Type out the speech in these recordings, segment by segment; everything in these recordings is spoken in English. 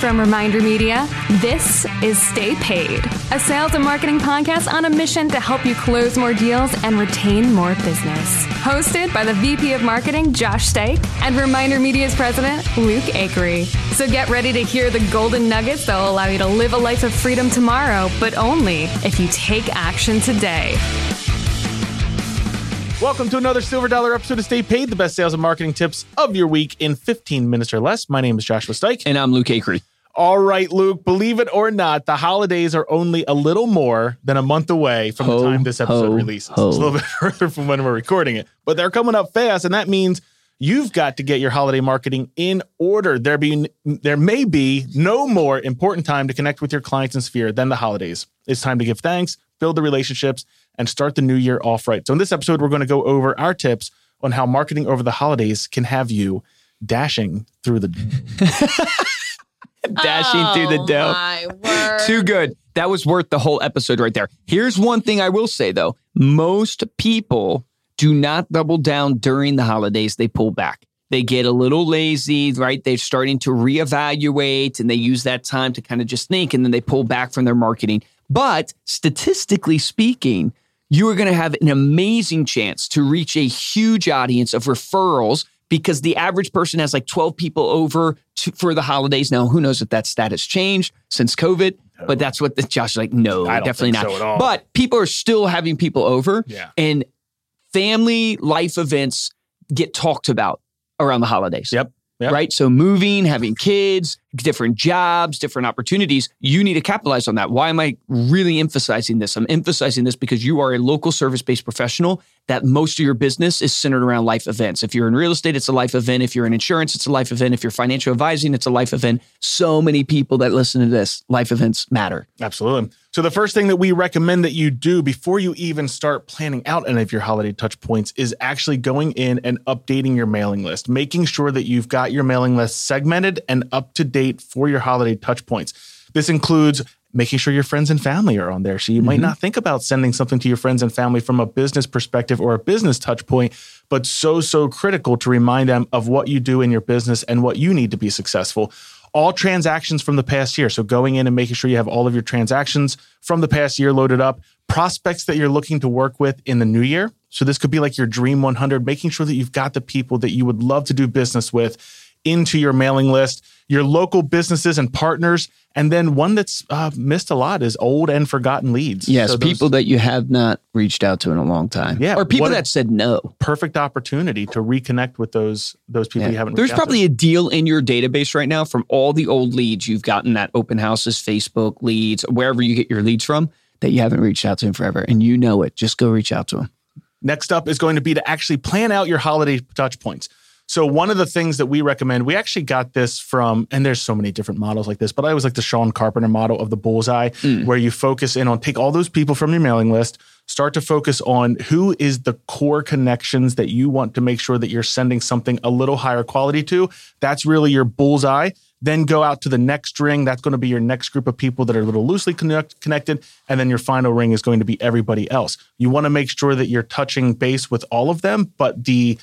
From Reminder Media, this is Stay Paid, a sales and marketing podcast on a mission to help you close more deals and retain more business. Hosted by the VP of Marketing, Josh Stike, and Reminder Media's president, Luke Acree. So get ready to hear the golden nuggets that will allow you to live a life of freedom tomorrow, but only if you take action today. Welcome to another Silver Dollar episode of Stay Paid, the best sales and marketing tips of your week in 15 minutes or less. My name is Joshua Stike. And I'm Luke Acree. All right, Luke, believe it or not, the holidays are only a little more than a month away from Ho, the time this episode ho, releases. ho. It's a little bit further from when we're recording it, but they're coming up fast, and that means you've got to get your holiday marketing in order. There be there may be no more important time to connect with your clients and sphere than the holidays. It's time to give thanks, build the relationships, and start the new year off right. So in this episode, we're going to go over our tips on how marketing over the holidays can have you dashing through the Dashing through the oh, dough. Oh, word. Too good. That was worth the whole episode right there. Here's one thing I will say though. Most people do not double down during the holidays. They pull back. They get a little lazy, right? They're starting to reevaluate and they use that time to kind of just think and then they pull back from their marketing. But statistically speaking, you are going to have an amazing chance to reach a huge audience of referrals because the average person has like 12 people over to, for the holidays. Now, who knows if that stat has changed since COVID, but that's what the Josh is like, no, definitely not. so. But people are still having people over Yeah. and family life events get talked about around the holidays. Yep. Yep. Right. So moving, having kids, different jobs, different opportunities, you need to capitalize on that. Why am I really emphasizing this? I'm emphasizing this because you are a local service based professional that most of your business is centered around life events. If you're in real estate, it's a life event. If you're in insurance, it's a life event. If you're financial advising, it's a life event. So many people that listen to this, life events matter. Absolutely. So the first thing that we recommend that you do before you even start planning out any of your holiday touch points is actually going in and updating your mailing list, making sure that you've got your mailing list segmented and up to date for your holiday touch points. This includes making sure your friends and family are on there. So you might mm-hmm. not think about sending something to your friends and family from a business perspective or a business touch point, but so, so critical to remind them of what you do in your business and what you need to be successful all transactions from the past year. So going in and making sure you have all of your transactions from the past year loaded up, prospects that you're looking to work with in the new year. So this could be like your dream 100, making sure that you've got the people that you would love to do business with into your mailing list, your local businesses and partners. And then one that's uh, missed a lot is old and forgotten leads. Yes, So those- people that you have not reached out to in a long time. Yeah, Or people that said no. perfect opportunity to reconnect with those those people Yeah. you haven't. There's reached out to. probably a deal in your database right now from all the old leads you've gotten at open houses, Facebook leads, wherever you get your leads from that you haven't reached out to him forever. And you know it. Just go reach out to them. Next up is going to be to actually plan out your holiday touch points. So one of the things that we recommend, we actually got this from, and there's so many different models like this, but I always like the Sean Carpenter model of the bullseye, mm. where you focus in on take all those people from your mailing list, start to focus on who is the core connections that you want to make sure that you're sending something a little higher quality to. That's really your bullseye. Then go out to the next ring. That's going to be your next group of people that are a little loosely connect, connected. And then your final ring is going to be everybody else. You want to make sure that you're touching base with all of them, but the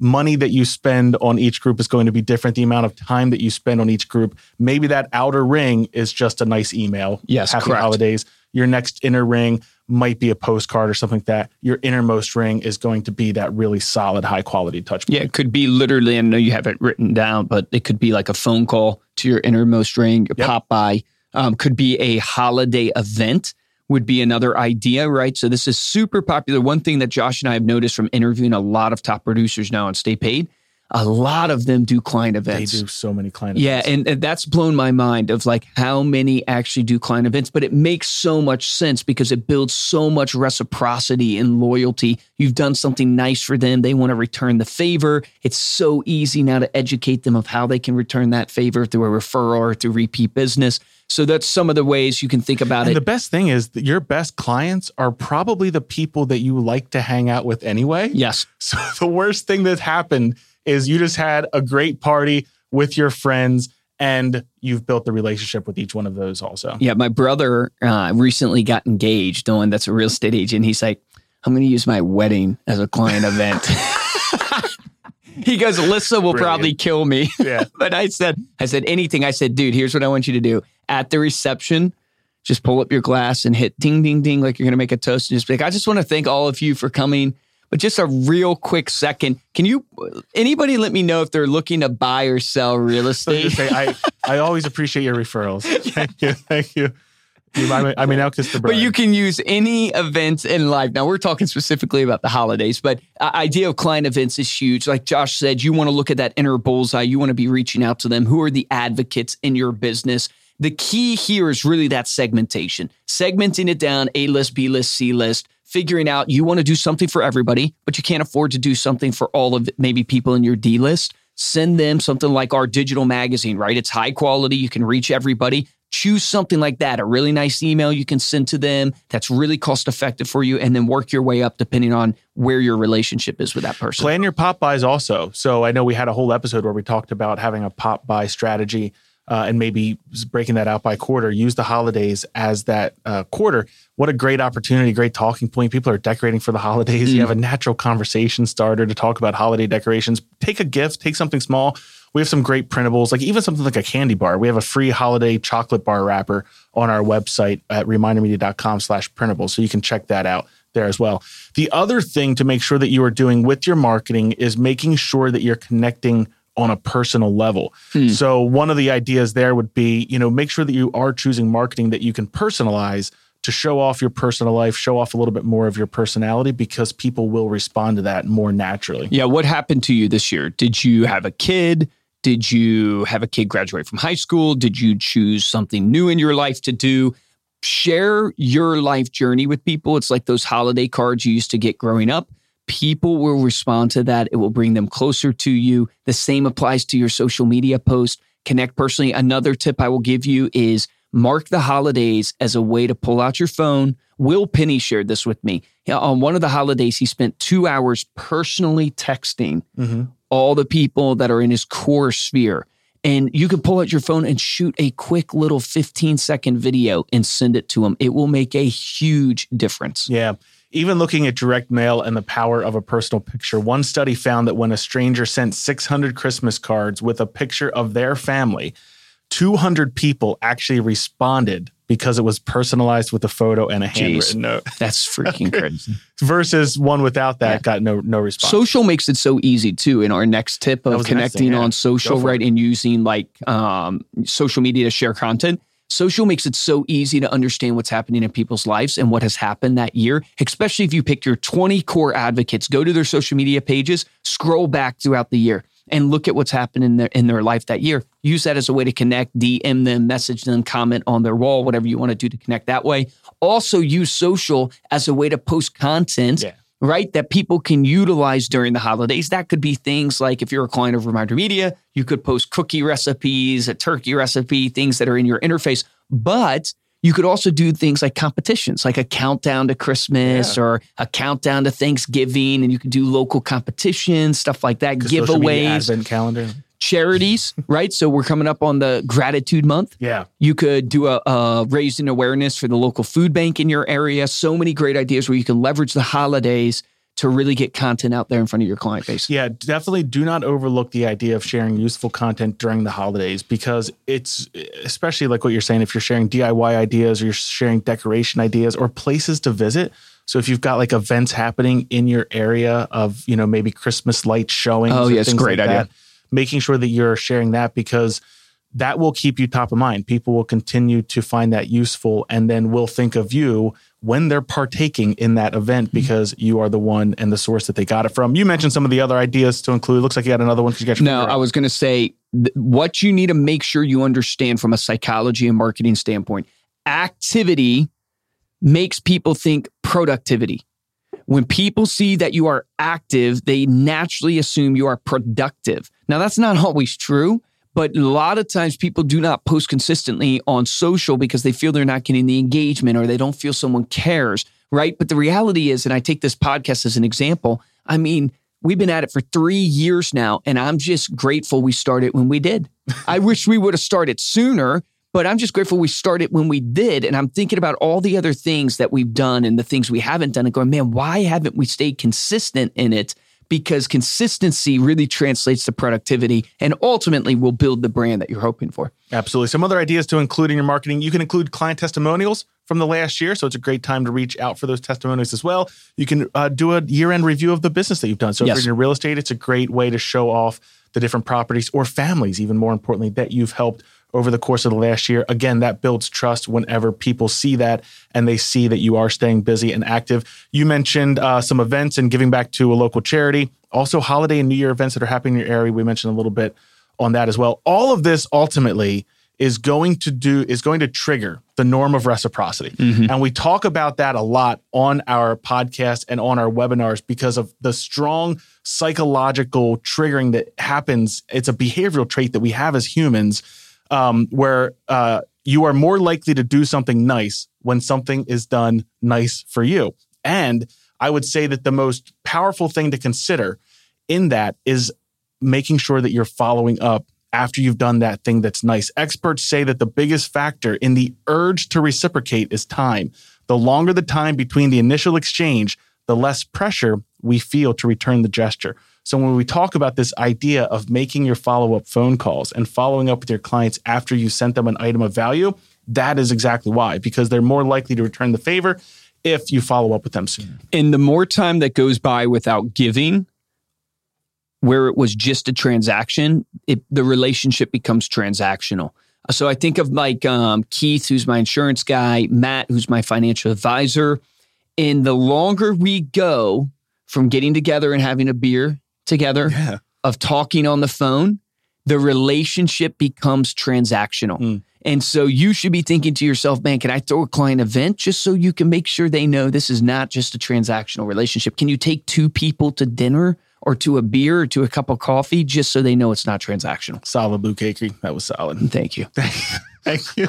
money that you spend on each group is going to be different. The amount of time that you spend on each group, maybe that outer ring is just a nice email. Yes, Happy correct. holidays. Your next inner ring might be a postcard or something like that. Your innermost ring is going to be that really solid, high quality touch point. Yeah, it could be literally, I know you have it written down, but it could be like a phone call to your innermost ring, your Yep. pop by. Um, could be a holiday event, would be another idea, right? So this is super popular. One thing that Josh and I have noticed from interviewing a lot of top producers now on Stay Paid, a lot of them do client events. They do so many client Yeah, events. and, and that's blown my mind of like how many actually do client events, but it makes so much sense because it builds so much reciprocity and loyalty. You've done something nice for them, they want to return the favor. It's so easy now to educate them of how they can return that favor through a referral or through repeat business. So that's some of the ways you can think about And it. the best thing is that your best clients are probably the people that you like to hang out with anyway. yes. So the worst thing that happened is you just had a great party with your friends and you've built the relationship with each one of those also. Yeah, my brother uh, recently got engaged. The one that's a real estate agent. He's like, I'm going to use my wedding as a client event. he goes, Alyssa will Brilliant. probably kill me. Yeah. but I said, I said anything. I said, dude, here's what I want you to do at the reception. Just pull up your glass and hit ding, ding, ding, like you're going to make a toast. And just be like, I just want to thank all of you for coming. But just a real quick second, can you, anybody let me know if they're looking to buy or sell real estate? say, I, I always appreciate your referrals. Thank you. Thank you. I mean, I mean, now kiss the bride. But you can use any event in life. Now we're talking specifically about the holidays, but idea of client events is huge. Like Josh said, you want to look at that inner bullseye. You want to be reaching out to them. Who are the advocates in your business? The key here is really that segmentation, segmenting it down A list, B list, C list, figuring out you want to do something for everybody, but you can't afford to do something for all of maybe people in your D list. Send them something like our digital magazine, right? It's high quality. You can reach everybody. Choose something like that, a really nice email you can send to them that's really cost effective for you, and then work your way up depending on where your relationship is with that person. plan your pop bys also. So I know we had a whole episode where we talked about having a pop by strategy uh, and maybe breaking that out by quarter. Use the holidays as that uh, quarter. What a great opportunity, great talking point. People are decorating for the holidays. You have a natural conversation starter to talk about holiday decorations. Take a gift, take something small. We have some great printables, like even something like a candy bar. We have a free holiday chocolate bar wrapper on our website at remindermedia.com slash printable. So you can check that out there as well. The other thing to make sure that you are doing with your marketing is making sure that you're connecting on a personal level. Hmm. So one of the ideas there would be, you know, make sure that you are choosing marketing that you can personalize to show off your personal life, show off a little bit more of your personality because people will respond to that more naturally. Yeah, what happened to you this year? Did you have a kid? Did you have a kid graduate from high school? Did you choose something new in your life to do? Share your life journey with people. It's like those holiday cards you used to get growing up. People will respond to that. It will bring them closer to you. The same applies to your social media post. Connect personally. Another tip I will give you is mark the holidays as a way to pull out your phone. Will Penny shared this with me. On one of the holidays, he spent two hours personally texting mm-hmm. all the people that are in his core sphere. And you can pull out your phone and shoot a quick little 15 second video and send it to them. It will make a huge difference. Yeah. Even looking at direct mail and the power of a personal picture, one study found that when a stranger sent 600 Christmas cards with a picture of their family, 200 people actually responded because it was personalized with a photo and a handwritten note That's freaking crazy. versus one without that got no no response. Social makes it so easy too. In our next tip of was the next connecting thing, yeah. on social, right, it. and using like um, social media to share content. Social makes it so easy to understand what's happening in people's lives and what has happened that year, especially if you pick your 20 core advocates, go to their social media pages, scroll back throughout the year and look at what's happened in their in their life that year. Use that as a way to connect, DM them, message them, comment on their wall, whatever you want to do to connect that way. Also use social as a way to post content Yeah. Right? That people can utilize during the holidays. That could be things like if you're a client of Reminder Media, you could post cookie recipes, a turkey recipe, things that are in your interface. But you could also do things like competitions, like a countdown to Christmas Yeah. or a countdown to Thanksgiving, and you can do local competitions, stuff like that, giveaways, advent calendar. Charities, right? So we're coming up on the gratitude month. Yeah. You could do a, a raising awareness for the local food bank in your area. So many great ideas where you can leverage the holidays to really get content out there in front of your client base. Yeah, definitely do not overlook the idea of sharing useful content during the holidays because it's especially like what you're saying if you're sharing DIY ideas or you're sharing decoration ideas or places to visit. So if you've got like events happening in your area of, you know, maybe Christmas lights showing. Oh, yeah, it's a great idea. Making sure that you're sharing that because that will keep you top of mind. People will continue to find that useful and then will think of you when they're partaking in that event Mm-hmm. because you are the one and the source that they got it from. You mentioned some of the other ideas to include. Looks like you got another one because you got your No, I was going to say th- what you need to make sure you understand from a psychology and marketing standpoint. Activity makes people think productivity. When people see that you are active, they naturally assume you are productive. Now, that's not always true, but a lot of times people do not post consistently on social because they feel they're not getting the engagement or they don't feel someone cares, right? But the reality is, and I take this podcast as an example, I mean, we've been at it for three years now, and I'm just grateful we started when we did. I wish we would have started sooner, but I'm just grateful we started when we did. And I'm thinking about all the other things that we've done and the things we haven't done and going, man, why haven't we stayed consistent in it? because consistency really translates to productivity and ultimately will build the brand that you're hoping for. Absolutely. Some other ideas to include in your marketing. You can include client testimonials from the last year. So it's a great time to reach out for those testimonials as well. You can uh, do a year end review of the business that you've done. So Yes. if you're in real estate, it's a great way to show off the different properties or families, even more importantly, that you've helped over the course of the last year. Again, that builds trust whenever people see that and they see that you are staying busy and active. You mentioned uh, some events and giving back to a local charity, also holiday and New Year events that are happening in your area. We mentioned a little bit on that as well. All of this ultimately is going to do is going to trigger the norm of reciprocity. And we talk about that a lot on our podcast and on our webinars because of the strong psychological triggering that happens. It's a behavioral trait that we have as humans um, where uh, you are more likely to do something nice when something is done nice for you. And I would say that the most powerful thing to consider in that is making sure that you're following up after you've done that thing that's nice. Experts say that the biggest factor in the urge to reciprocate is time. The longer the time between the initial exchange, the less pressure we feel to return the gesture. So when we talk about this idea of making your follow-up phone calls and following up with your clients after you sent them an item of value, that is exactly why because they're more likely to return the favor if you follow up with them soon. And the more time that goes by without giving, where it was just a transaction, it, the relationship becomes transactional. So I think of like um, Keith, who's my insurance guy, Matt, who's my financial advisor. And the longer we go from getting together and having a beer together, Yeah. of talking on the phone, the relationship becomes transactional. Mm. And so you should be thinking to yourself, man, can I throw a client event just so you can make sure they know this is not just a transactional relationship? Can you take two people to dinner or to a beer or to a cup of coffee just so they know it's not transactional? Solid Luke Acree. That was solid. Thank you. Thank you.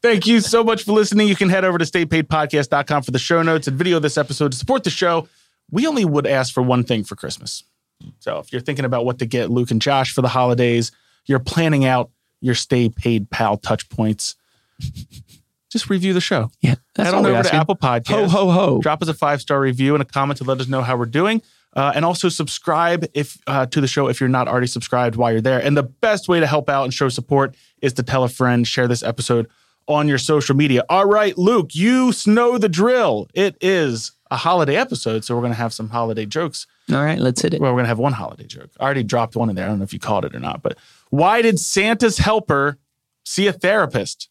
Thank you so much for listening. You can head over to staypaidpodcast.com for the show notes and video of this episode to support the show. We only would ask for one thing for Christmas. So if you're thinking about what to get Luke and Josh for the holidays, you're planning out your stay paid pal touch points, just review the show. Yeah. That's Head all on over to. Apple Podcast. Ho, ho, ho. Drop us a five star review and a comment to let us know how we're doing. Uh, and also subscribe if uh, to the show if you're not already subscribed while you're there. And the best way to help out and show support is to tell a friend, share this episode on your social media. All right, Luke, you know the drill. It is a holiday episode, so we're going to have some holiday jokes. All right, let's hit it. Well, we're going to have one holiday joke. I already dropped one in there. I don't know if you caught it or not, but why did Santa's helper see a therapist?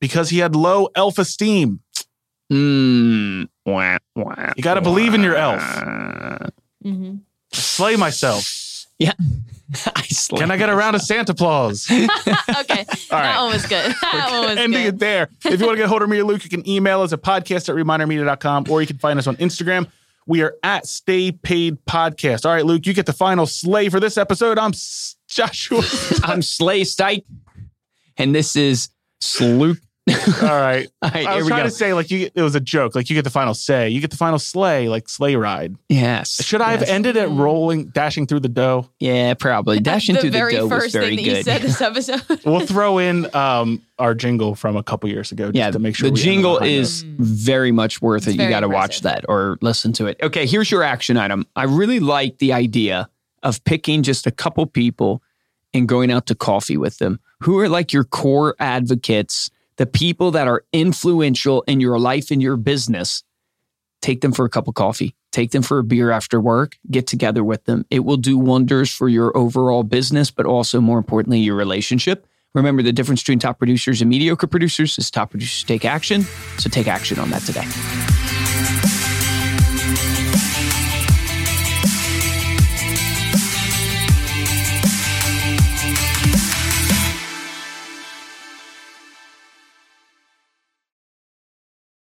Because he had low elf esteem. Mm. Wah, wah, You got to believe in your elf. Mm-hmm. Slay myself. Yeah. I slay Can I get a round of Santa Claus? okay, that right. one was good. That one was Ending good. it there. If you want to get a hold of me or Luke, you can email us at podcast at remindermedia.com or you can find us on Instagram. We are at Stay Paid Podcast. All right, Luke, you get the final sleigh for this episode. I'm S- Joshua. I'm Slay Stike, and this is Sloop. All right. All right, I was we trying go. to say, like, you, it was a joke. Like, you get the final say. You get the final sleigh, like sleigh ride. Yes. Should I have ended it rolling, dashing through the dough? Yeah, probably. Dashing the through the very dough was first very thing that good. you said this episode. We'll throw in um, our jingle from a couple years ago just yeah, to make sure the we end on a jingle high note. is very much worth it. You got to watch that or listen to it. Okay, here's your action item. I really like the idea of picking just a couple people and going out to coffee with them who are like your core advocates, the people that are influential in your life and your business. Take them for a cup of coffee. Take them for a beer after work. Get together with them. It will do wonders for your overall business, but also more importantly, your relationship. Remember, the difference between top producers and mediocre producers is top producers take action. So take action on that today.